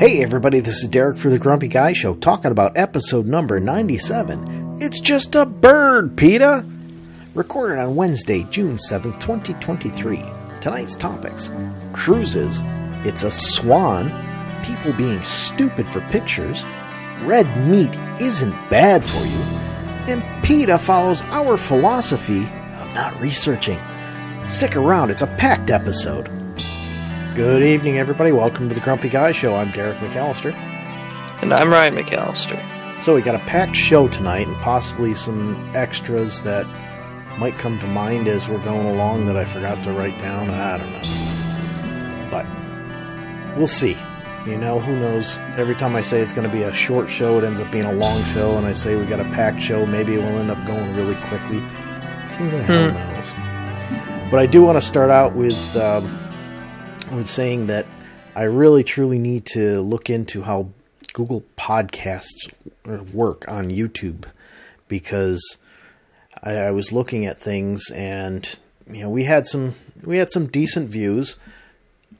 Hey everybody, this is Derek for the Grumpy Guy Show talking about episode number 97. It's just a bird, PETA! Recorded on Wednesday, June 7th, 2023. Tonight's topics cruises, it's a swan, people being stupid for pictures, red meat isn't bad for you, and PETA follows our philosophy of not researching. Stick around, it's a packed episode. Good evening, everybody. Welcome to the Grumpy Guy Show. I'm Derek McAllister. And I'm Ryan McAllister. So, we got a packed show tonight and possibly some extras that might come to mind as we're going along that I forgot to write down. I don't know. But we'll see. You know, who knows? Every time I say it's going to be a short show, it ends up being a long show, and I say we got a packed show, maybe it will end up going really quickly. Who the hell knows? But I do want to start out with. Um, with saying that I really truly need to look into how Google Podcasts work on YouTube because I, I, was looking at things and you know we had some we had some decent views.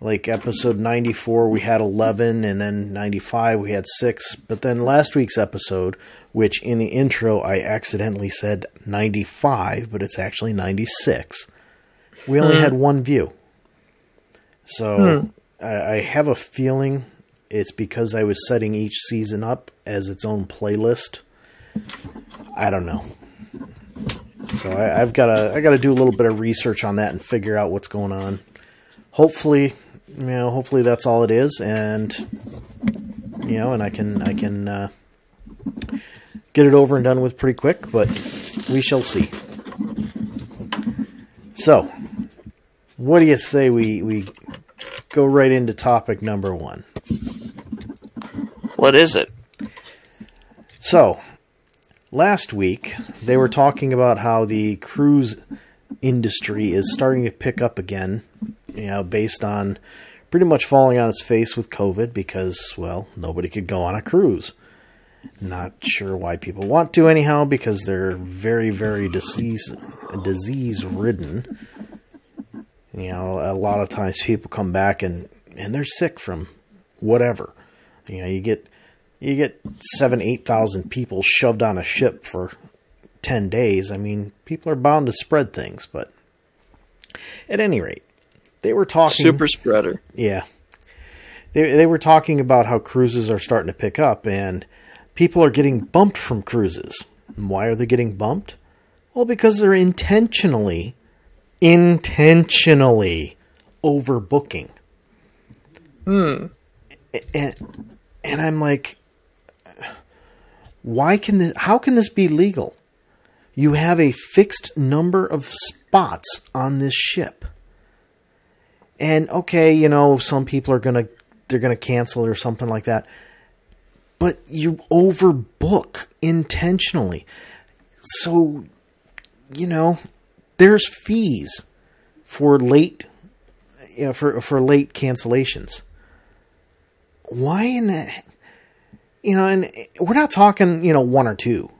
Like episode 94, we had 11, and then 95, we had 6. But then last week's episode, which in the intro I accidentally said 95, but it's actually 96, we only hmm. had one view. So hmm. I, I have a feeling it's because I was setting each season up as its own playlist. I don't know. So I, have got to I got to do a little bit of research on that and figure out what's going on. Hopefully, you know, hopefully that's all it is, and you know, and I can I can uh, get it over and done with pretty quick. But we shall see. So, what do you say we we go right into topic number one. What is it? So, last week they were talking about how the cruise industry is starting to pick up again, you know, based on pretty much falling on its face with COVID because, well, nobody could go on a cruise. Not sure why people want to, anyhow, because they're very, very disease disease ridden. You know, a lot of times people come back and and they're sick from whatever. You know, you get you get seven, eight thousand people shoved on a ship for ten days. I mean, people are bound to spread things, but at any rate, they were talking super spreader. Yeah, they they were talking about how cruises are starting to pick up and people are getting bumped from cruises. And why are they getting bumped? Well, because they're intentionally intentionally overbooking. Hmm. And and I'm like, why can this? How can this be legal? You have a fixed number of spots on this ship, and okay, you know some people are gonna they're gonna cancel or something like that, but you overbook intentionally. So, you know, there's fees for late you know for for late cancellations. Why in that you know, and we're not talking, you know, one or two.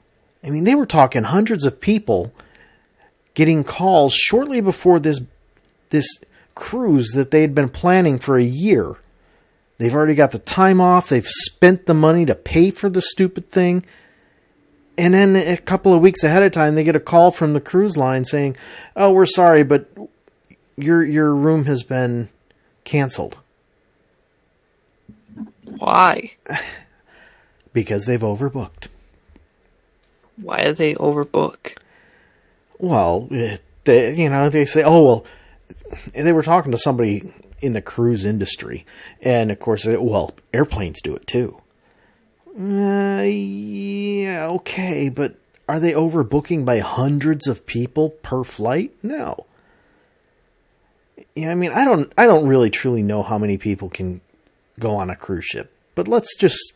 I mean, they were talking hundreds of people getting calls shortly before this this cruise that they had been planning for a year. They've already got the time off, they've spent the money to pay for the stupid thing and then a couple of weeks ahead of time they get a call from the cruise line saying, "Oh, we're sorry, but your your room has been canceled." Why? because they've overbooked. Why do they overbook? Well, eh, they, you know, they say, "Oh, well," they were talking to somebody in the cruise industry, and of course, well, airplanes do it too. Uh, yeah, okay, but are they overbooking by hundreds of people per flight? No. Yeah, I mean, I don't, I don't really truly know how many people can go on a cruise ship, but let's just,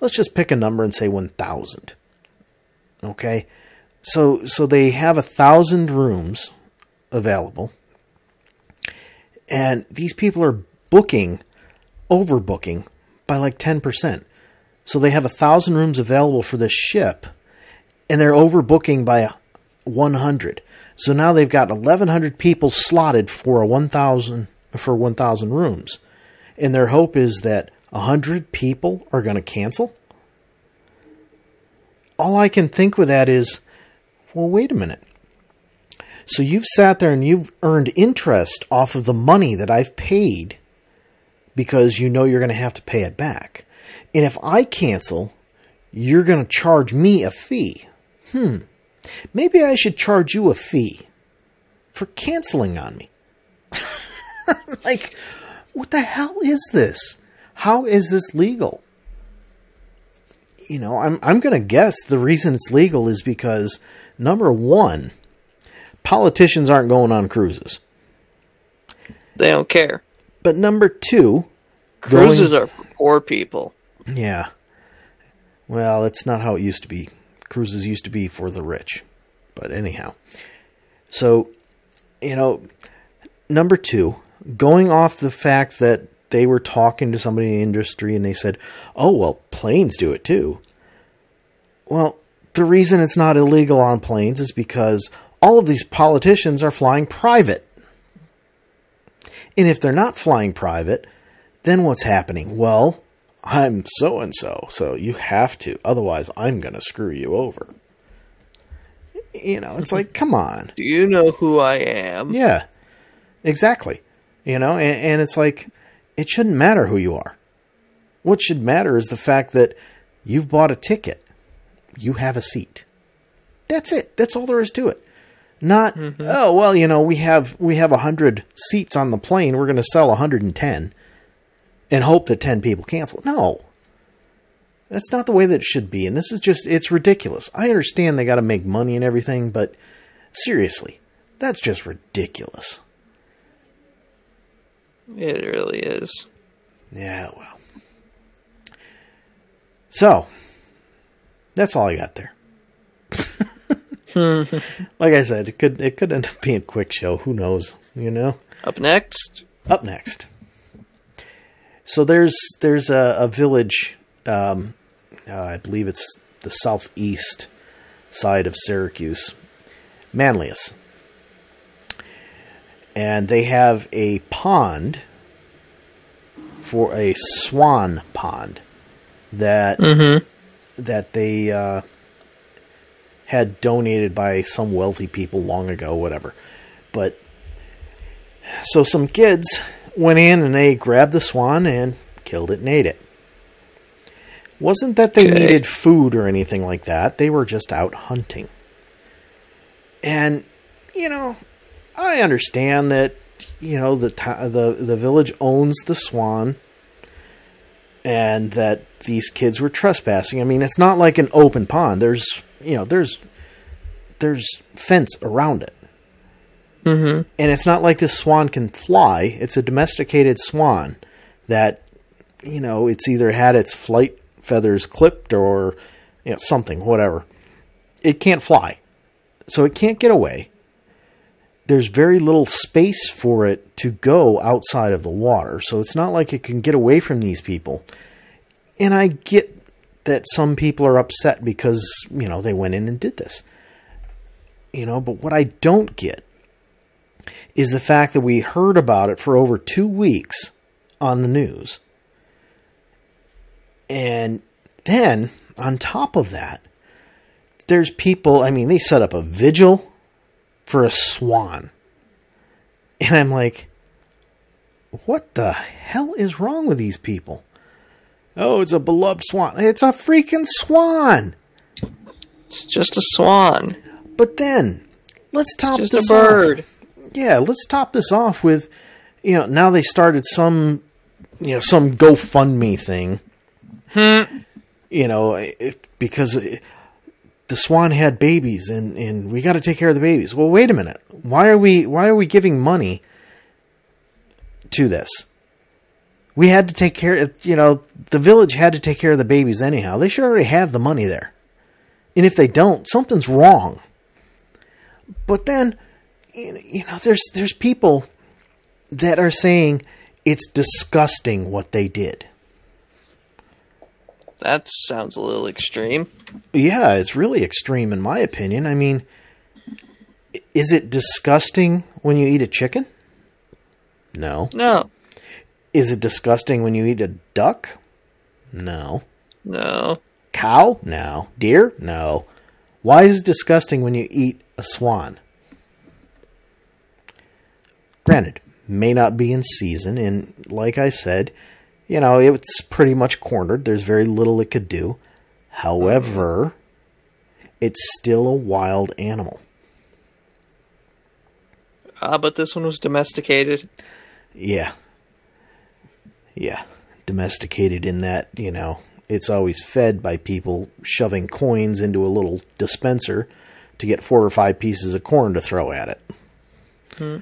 let's just pick a number and say one thousand. Okay, so so they have a thousand rooms available, and these people are booking, overbooking by like ten percent. So they have a thousand rooms available for this ship, and they're overbooking by 100. So now they've got 1,100 people slotted for a 1,000 for 1,000 rooms, and their hope is that a hundred people are going to cancel? All I can think with that is, well, wait a minute. So you've sat there and you've earned interest off of the money that I've paid because you know you're going to have to pay it back. And if I cancel, you're going to charge me a fee. Hmm. Maybe I should charge you a fee for canceling on me. like, what the hell is this? How is this legal? You know, I'm I'm going to guess the reason it's legal is because number 1, politicians aren't going on cruises. They don't care. But number 2, Cruises are for poor people. Yeah. Well, that's not how it used to be. Cruises used to be for the rich. But anyhow. So, you know, number two, going off the fact that they were talking to somebody in the industry and they said, oh, well, planes do it too. Well, the reason it's not illegal on planes is because all of these politicians are flying private. And if they're not flying private, then what's happening? Well, I'm so and so, so you have to. Otherwise, I'm going to screw you over. You know, it's like, come on. Do you know who I am? Yeah, exactly. You know, and, and it's like, it shouldn't matter who you are. What should matter is the fact that you've bought a ticket, you have a seat. That's it. That's all there is to it. Not mm-hmm. oh well, you know we have we have a hundred seats on the plane. We're going to sell hundred and ten, and hope that ten people cancel. No, that's not the way that it should be. And this is just it's ridiculous. I understand they got to make money and everything, but seriously, that's just ridiculous. It really is. Yeah, well. So, that's all I got there. Hmm. like I said, it could it could end up being a quick show. Who knows? You know. Up next, Up next. So there's there's a, a village. Um, uh, I believe it's the southeast side of Syracuse, Manlius, and they have a pond for a swan pond that that they uh, had donated by some wealthy people long ago, whatever. But so some kids went in and they grabbed the swan and killed it and ate it. Wasn't that they Okay. needed food or anything like that. They were just out hunting. And you know, I understand that you know the the the village owns the swan and that these kids were trespassing. I mean, it's not like an open pond. There's, you know, there's there's fence around it. Mhm. And it's not like this swan can fly. It's a domesticated swan that you know, it's either had its flight feathers clipped or you know, something, whatever. It can't fly. So it can't get away. There's very little space for it to go outside of the water. So it's not like it can get away from these people. And I get that some people are upset because, you know, they went in and did this. You know, but what I don't get is the fact that we heard about it for over two weeks on the news. And then, on top of that, there's people, I mean, they set up a vigil for a swan. And I'm like, what the hell is wrong with these people? Oh, it's a beloved swan. It's a freaking swan. it's just a swan. But then, let's top Just this a bird. off. Yeah, let's top this off with, you know, now they started some, you know, some GoFundMe thing. Hmm. You know, it, because it, the swan had babies, and and we got to take care of the babies. Well, wait a minute. Why are we why are we giving money to this? We had to take care. You know, the village had to take care of the babies anyhow. They should already have the money there. And if they don't, something's wrong. But then, you know, there's there's people that are saying it's disgusting what they did. That sounds a little extreme. Yeah, it's really extreme in my opinion. I mean, is it disgusting when you eat a chicken? No. No. Is it disgusting when you eat a duck? No. No. Cow? No. Deer? No. Why is it disgusting when you eat a swan? Granted, may not be in season, and like I said, you know, it's pretty much cornered. There's very little it could do. However, it's still a wild animal. Ah, but this one was domesticated. Yeah. Yeah. Domesticated in that, you know, it's always fed by people shoving coins into a little dispenser to get four or five pieces of corn to throw at it. Hmm.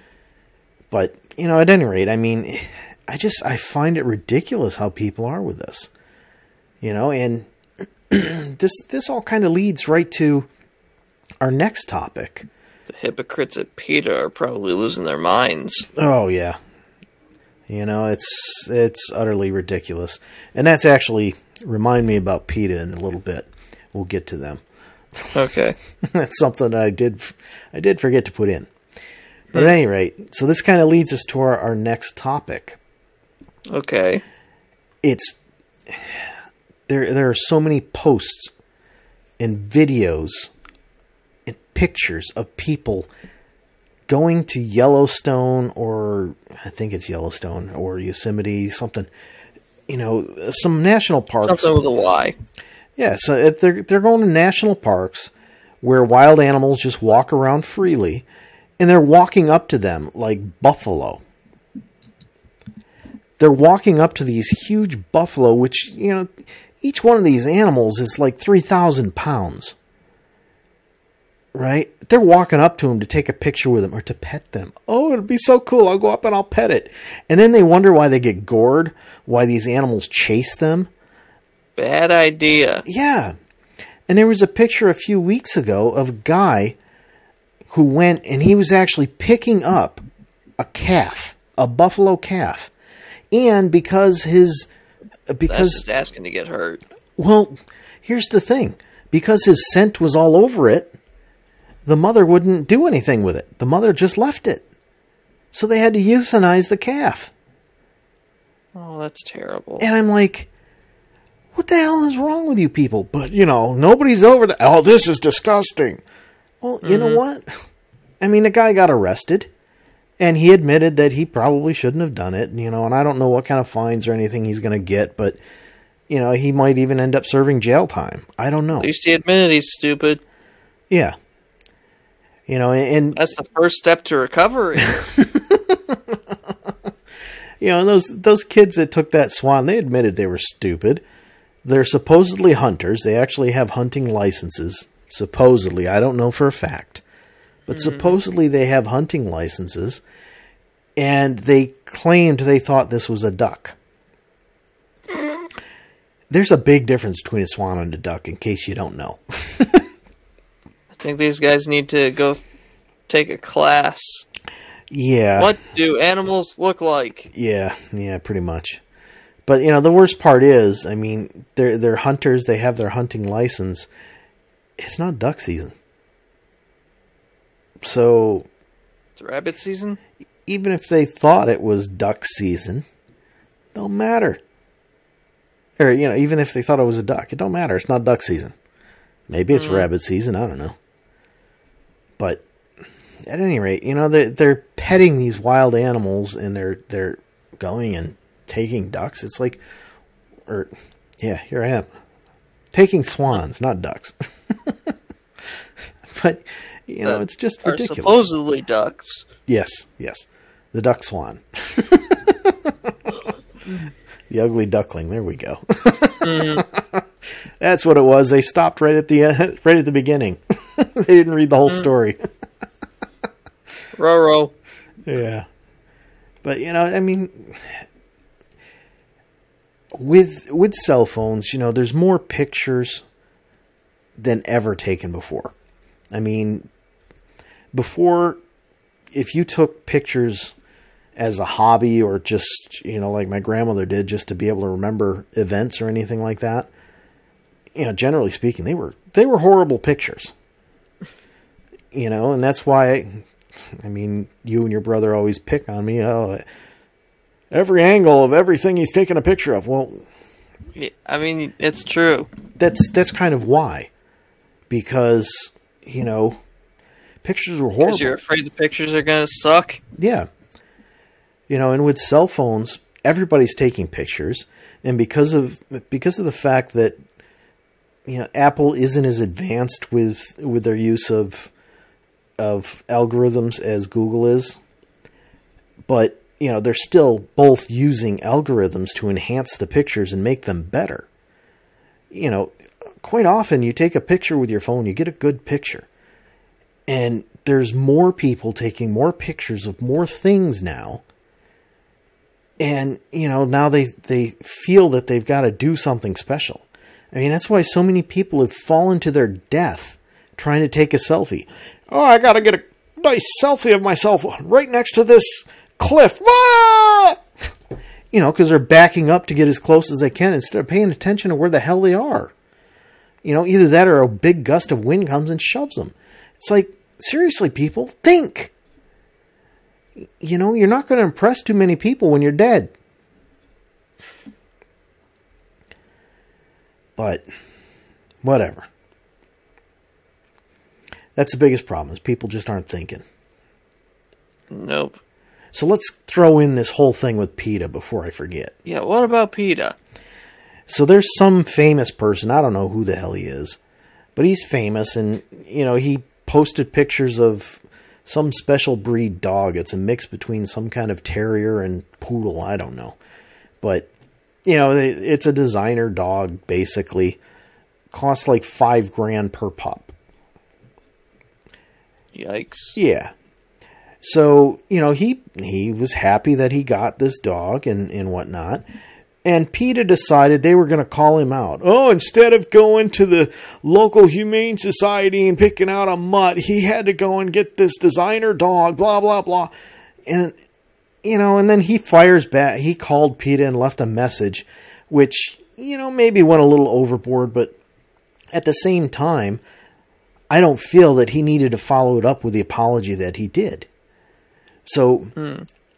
But, you know, at any rate, I mean, I just I find it ridiculous how people are with this. You know, and this this all kind of leads right to our next topic. The hypocrites at PETA are probably losing their minds. Oh yeah. You know, it's it's utterly ridiculous. And that's actually remind me about PETA in a little bit. We'll get to them. Okay. that's something that I did I did forget to put in. But at any rate, so this kind of leads us to our, our next topic. Okay. It's there there are so many posts and videos and pictures of people going to Yellowstone or I think it's Yellowstone or Yosemite something you know some national parks Something with a Y. yeah so if they're they're going to national parks where wild animals just walk around freely and they're walking up to them like buffalo. They're walking up to these huge buffalo which you know each one of these animals is like 3000 pounds. Right? They're walking up to them to take a picture with them or to pet them. Oh it'll be so cool. I'll go up and i'll pet it. And then they wonder why they get gored why these animals chase them. Bad idea. yeah. And there was a picture a few weeks ago of a guy who went and he was actually picking up a calf, a buffalo calf. And because his because just asking to get hurt. well, here's the thing. Because his scent was all over it, the mother wouldn't do anything with it. The mother just left it. So they had to euthanize the calf. Oh, that's terrible. And I'm like, what the hell is wrong with you people? But, you know, nobody's over that. Oh, this is disgusting. Well, you know mm-hmm. what? I mean, the guy got arrested and he admitted that he probably shouldn't have done it, you know, and I don't know what kind of fines or anything he's going to get, but, you know, he might even end up serving jail time. I don't know. At least he admitted he's stupid. Yeah. You know, and, That's the first step to recovery. you know, those those kids that took that swan, they admitted they were stupid. They're supposedly hunters. They actually have hunting licenses. Supposedly, I don't know for a fact, but mm-hmm. supposedly they have hunting licenses, and they claimed they thought this was a duck. There's a big difference between a swan and a duck, in case you don't know. I think these guys need to go take a class. yeah. What do animals look like? Yeah, yeah, pretty much. But you know, the worst part is, I mean, they're they're hunters. They have their hunting license. It's not duck season, so It's rabbit season? even if they thought it was duck season, don't matter. Or you know, even if they thought it was a duck, it don't matter. It's not duck season. Maybe it's mm-hmm. rabbit season. I don't know. But at any rate, you know they're they're petting these wild animals and they're they're going and taking ducks. It's like, or yeah, here I am taking swans, not ducks. but you know, That it's just Are ridiculous. supposedly ducks. Yes, yes. The duck swan. the ugly duckling. There we go. That's what it was. They stopped right at the uh, right at the beginning. they didn't read the whole story. Roro. yeah. But you know, I mean with with cell phones, you know, there's more pictures than ever taken before. I mean, before if you took pictures as a hobby or just, you know, like my grandmother did just to be able to remember events or anything like that, you know, generally speaking, they were they were horrible pictures. You know, and that's why I mean, you and your brother always pick on me. Oh, every angle of everything he's taken a picture of. Well, I mean, it's true. that's that's kind of why, because you know, pictures were horrible. you're afraid the pictures are going to suck. Yeah. You know, and with cell phones, everybody's taking pictures, and because of because of the fact that you know Apple isn't as advanced with with their use of of algorithms as Google is, but you know they're still both using algorithms to enhance the pictures and make them better. You know, quite often you take a picture with your phone, you get a good picture. And there's more people taking more pictures of more things now. And you know now they they feel that they've got to do something special. I mean that's why so many people have fallen to their death trying to take a selfie. Oh i got to get a nice selfie of myself right next to this cliff you know because they're backing up to get as close as they can instead of paying attention to where the hell they are you know, either that or a big gust of wind comes and shoves them. It's like, seriously, people, think. You know, you're not going to impress too many people when you're dead. But, whatever. That's the biggest problem is people just aren't thinking. Nope. So let's throw in this whole thing with PETA before I forget. Yeah, what about PETA? So there's some famous person, I don't know who the hell he is, but he's famous and you know, he posted pictures of some special breed dog. It's a mix between some kind of terrier and poodle, I don't know. But you know, it's a designer dog basically. Costs like 5 grand per pup. Yikes. Yeah. So, you know, he he was happy that he got this dog and, and whatnot. And PETA decided they were going to call him out. Oh, instead of going to the local humane society and picking out a mutt, he had to go and get this designer dog, blah, blah, blah. And, you know, and then he fires back. He called PETA and left a message, which, you know, maybe went a little overboard, but at the same time, I don't feel that he needed to follow it up with the apology that he did. So,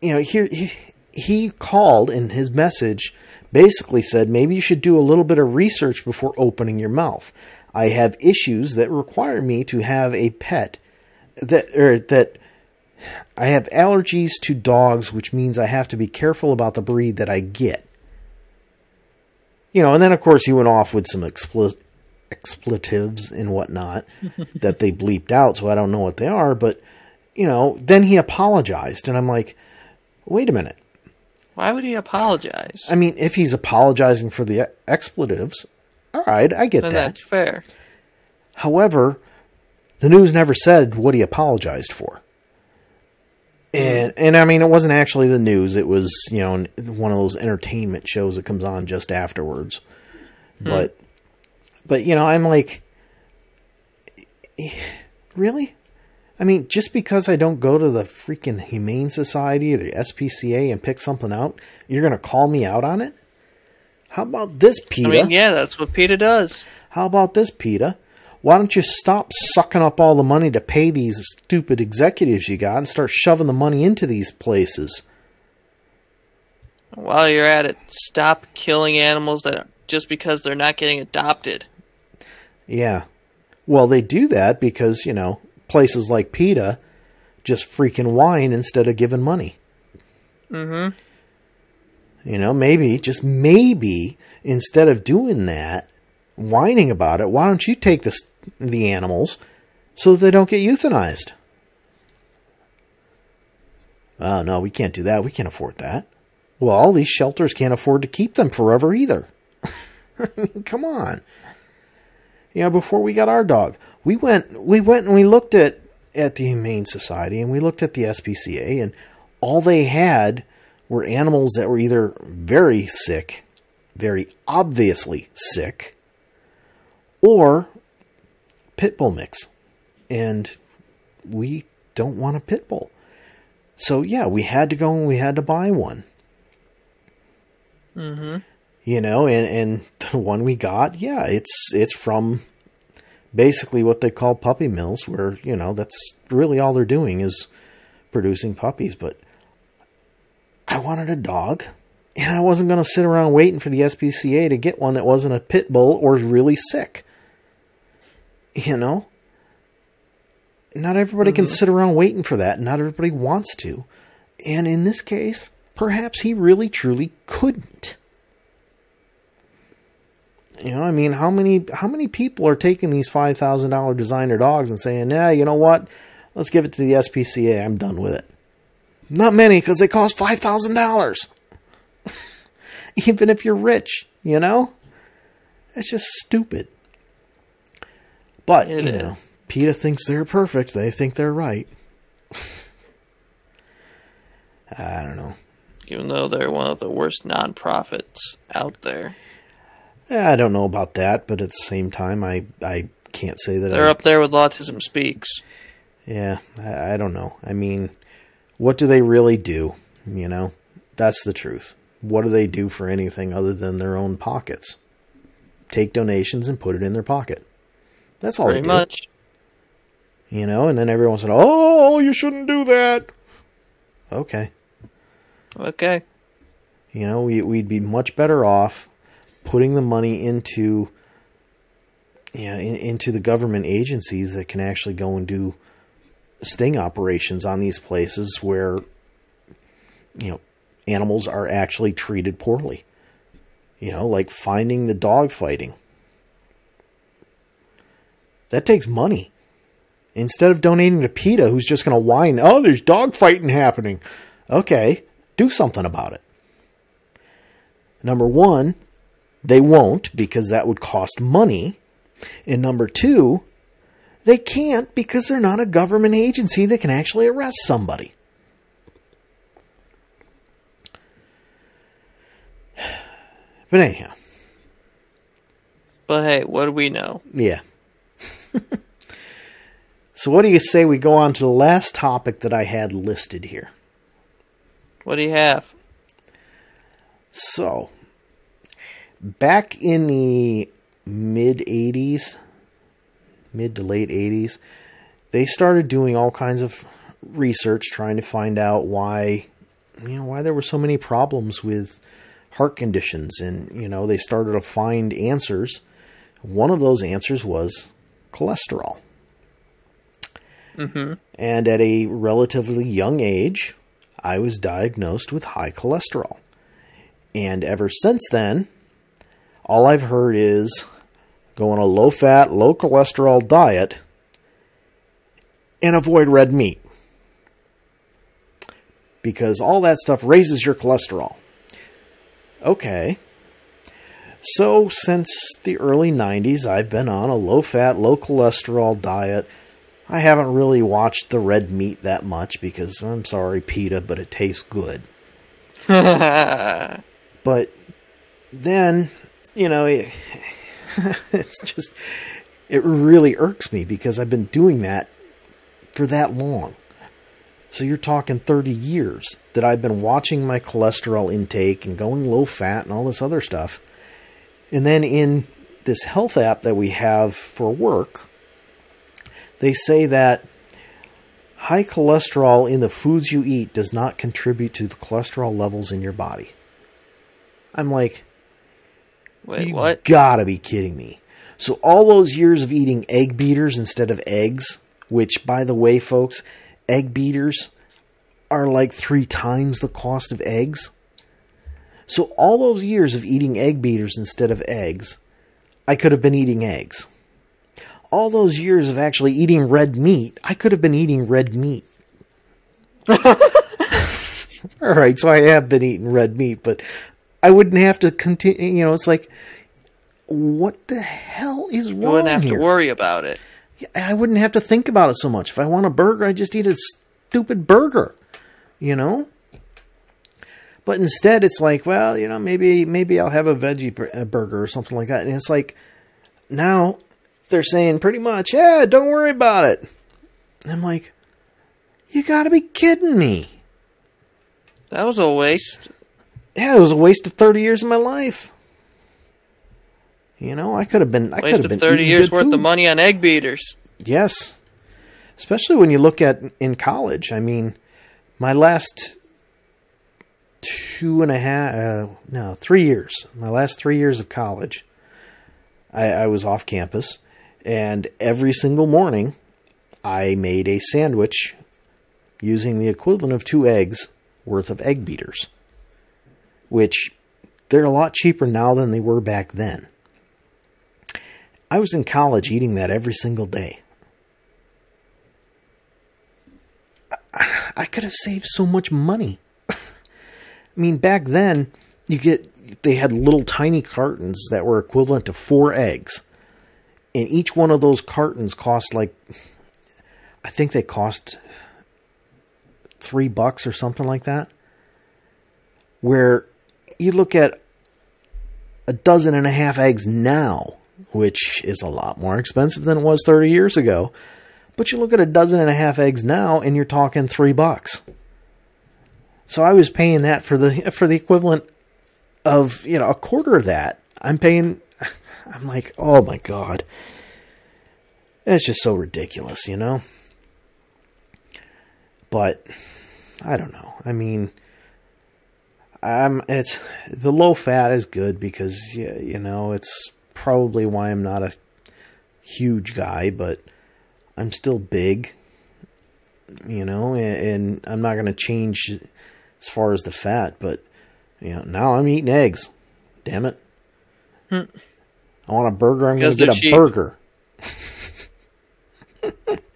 you know, here he, he called in his message basically said maybe you should do a little bit of research before opening your mouth. I have issues that require me to have a pet that or that I have allergies to dogs, which means I have to be careful about the breed that I get. You know, and then of course he went off with some expli- expletives and whatnot that they bleeped out, so I don't know what they are. But you know, then he apologized, and I'm like, wait a minute. Why would he apologize? I mean, if he's apologizing for the expletives, all right, I get then that. that's fair. However, the news never said what he apologized for. And and I mean, it wasn't actually the news. It was you know one of those entertainment shows that comes on just afterwards. Hmm. But but you know, I'm like, really? I mean, just because I don't go to the freaking Humane Society or the SPCA and pick something out, you're going to call me out on it? How about this, I mean, yeah, that's what PETA does. How about this, PETA? Why don't you stop sucking up all the money to pay these stupid executives you got and start shoving the money into these places? While you're at it, stop killing animals that just because they're not getting adopted. Yeah. Well, they do that because, you know, places like PETA just freaking whine instead of giving money. Mm-hmm. You know, maybe, just maybe, instead of doing that, whining about it, why don't you take the, the animals so that they don't get euthanized? Oh, no, we can't do that. We can't afford that. Well, all these shelters can't afford to keep them forever either. Come on. You know, before we got our dog, we went we went and we looked at at the Humane Society and we looked at the SPCA and all they had were animals that were either very sick, very obviously sick, or pit bull mix. And we don't want a pit bull. So yeah, we had to go and we had to buy one. Mm-hmm. You know, and, and the one we got, yeah, it's it's from basically what they call puppy mills, where, you know, that's really all they're doing is producing puppies. But I wanted a dog, and I wasn't going to sit around waiting for the SPCA to get one that wasn't a pit bull or really sick. You know? Not everybody can mm-hmm. sit around waiting for that. And not everybody wants to. And in this case, perhaps he really truly couldn't. You know, I mean, how many how many people are taking these five thousand dollar designer dogs and saying, "Nah, you know what? Let's give it to the SPCA. I'm done with it." Not many, because they cost five thousand dollars. Even if you're rich, you know, it's just stupid. But It you is. know, PETA thinks they're perfect. They think they're right. I don't know. Even though they're one of the worst nonprofits out there. Eh, I don't know about that, but at the same time, I I can't say that They're I, up there with Autism Speaks. Yeah, I, I don't know. I mean, what do they really do? You know, that's the truth. What do they do for anything other than their own pockets? Take donations and put it in their pocket. That's all Pretty they do. much. You know, and then everyone said, "Oh, you shouldn't do that." Okay, Okay. you know, we, we'd be much better off putting the money into, you know, in, into the government agencies that can actually go and do sting operations on these places where, you know, animals are actually treated poorly. You know, like finding the dog fighting. That takes money. Instead of donating to PETA, who's just going to whine, oh, there's dog fighting happening. Okay, do something about it. Number one, they won't because that would cost money. And number two, they can't because they're not a government agency that can actually arrest somebody. But anyhow, But hey, what do we know? yeah. so, what do you say we go on to the last topic that I had listed here? What do you have? So, back in the mid 80s, mid to late 80s, they started doing all kinds of research trying to find out why you know why there were so many problems with heart conditions and you know they started to find answers one of those answers was cholesterol Mm-hmm. and at a relatively young age, I was diagnosed with high cholesterol. And ever since then, all I've heard is go on a low fat, low cholesterol diet and avoid red meat. Because all that stuff raises your cholesterol. Okay. So, since the early 90s, I've been on a low fat, low cholesterol diet. I haven't really watched the red meat that much because I'm sorry, PETA, but it tastes good. But then, you know, it, it's just, it really irks me because I've been doing that for that long. So you're talking 30 years that I've been watching my cholesterol intake and going low fat and all this other stuff. And then in this health app that we have for work, they say that high cholesterol in the foods you eat does not contribute to the cholesterol levels in your body. I'm like, Wait, you what? gotta be kidding me. So all those years of eating egg beaters instead of eggs, which by the way, folks, egg beaters are like three times the cost of eggs. So all those years of eating egg beaters instead of eggs, I could have been eating eggs. All those years of actually eating red meat, I could have been eating red meat. All right, so I have been eating red meat, but I wouldn't have to continue. You know, it's like, what the hell is wrong You wouldn't have here? to worry about it. I wouldn't have to think about it so much. If I want a burger, I just eat a stupid burger, you know. But instead, it's like, well, you know, maybe maybe I'll have a veggie bur- burger or something like that. And it's like, now they're saying pretty much, yeah, don't worry about it. And I'm like, you got to be kidding me. That was a waste. Yeah, it was a waste of 30 years of my life. You know, I could have been. I Waste of been 30 years worth food. of money on egg beaters. Yes. Especially when you look at in college. I mean, my last two and a half, uh, no, three years, my last three years of college, I, I was off campus, and every single morning, I made a sandwich using the equivalent of two eggs worth of egg beaters, which they're a lot cheaper now than they were back then. I was in college eating that every single day. I could have saved so much money. I mean, back then, you get they had little tiny cartons that were equivalent to four eggs. And each one of those cartons cost like I think they cost 3 bucks or something like that. Where you look at a dozen and a half eggs now, which is a lot more expensive than it was 30 years ago. But you look at a dozen and a half eggs now and you're talking 3 bucks. So I was paying that for the for the equivalent of, you know, a quarter of that. I'm paying I'm like, "Oh my god." It's just so ridiculous, you know? But I don't know. I mean, I'm it's the low fat is good because you, you know it's probably why I'm not a huge guy, but I'm still big, you know, and, and I'm not going to change as far as the fat, but you know now I'm eating eggs. Damn it! Hmm. I want a burger. I'm going to get a cheap. burger.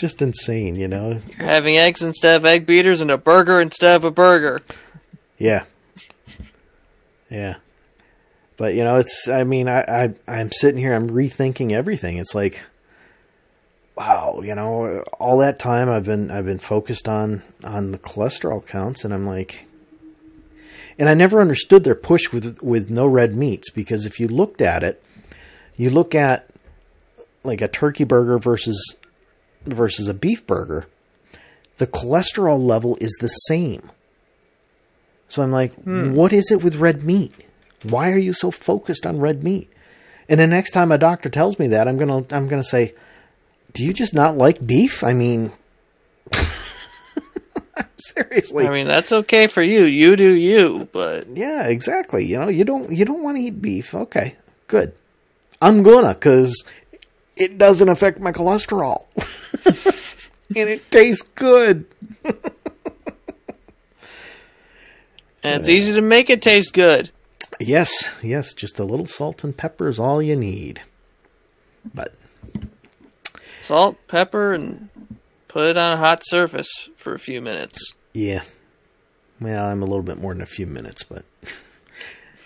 just insane, you know. You're having eggs instead of egg beaters and a burger instead of a burger. Yeah. Yeah. But you know, it's I mean, I, I I'm sitting here, I'm rethinking everything. It's like wow, you know, all that time I've been I've been focused on on the cholesterol counts and I'm like and I never understood their push with with no red meats because if you looked at it, you look at like a turkey burger versus versus a beef burger, the cholesterol level is the same. So I'm like, hmm. what is it with red meat? Why are you so focused on red meat? And the next time a doctor tells me that, I'm gonna I'm gonna say, do you just not like beef? I mean, seriously. I mean, that's okay for you. You do you, but yeah, exactly. You know, you don't you don't want to eat beef. Okay, good. I'm gonna because it doesn't affect my cholesterol, and it tastes good. and it's easy to make it taste good. Yes, yes, just a little salt and pepper is all you need. But Salt, pepper, and put it on a hot surface for a few minutes. yeah, well, I'm a little bit more than a few minutes, but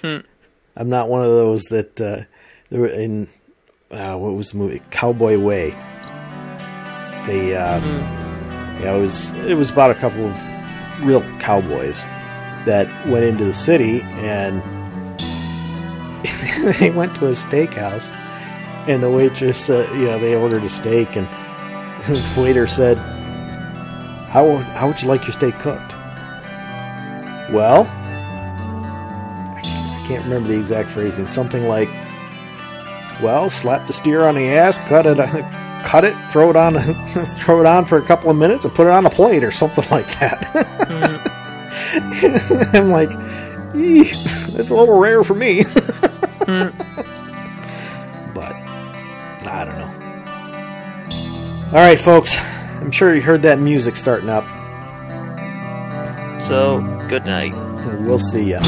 Hmm. I'm not one of those that uh, in uh, what was the movie Cowboy Way. They, uh, yeah, it was it was about a couple of real cowboys that went into the city and they went to a steakhouse and the waitress, uh, you know, they ordered a steak and the waiter said, "How how would you like your steak cooked?" Well, I can't remember the exact phrasing. Something like, "Well, slap the steer on the ass, cut it, cut it, throw it on, throw it on for a couple of minutes, and put it on a plate, or something like that." I'm like, "Eeh, that's a little rare for me. but I don't know. All right, folks. I'm sure you heard that music starting up. So, good night. We'll see ya.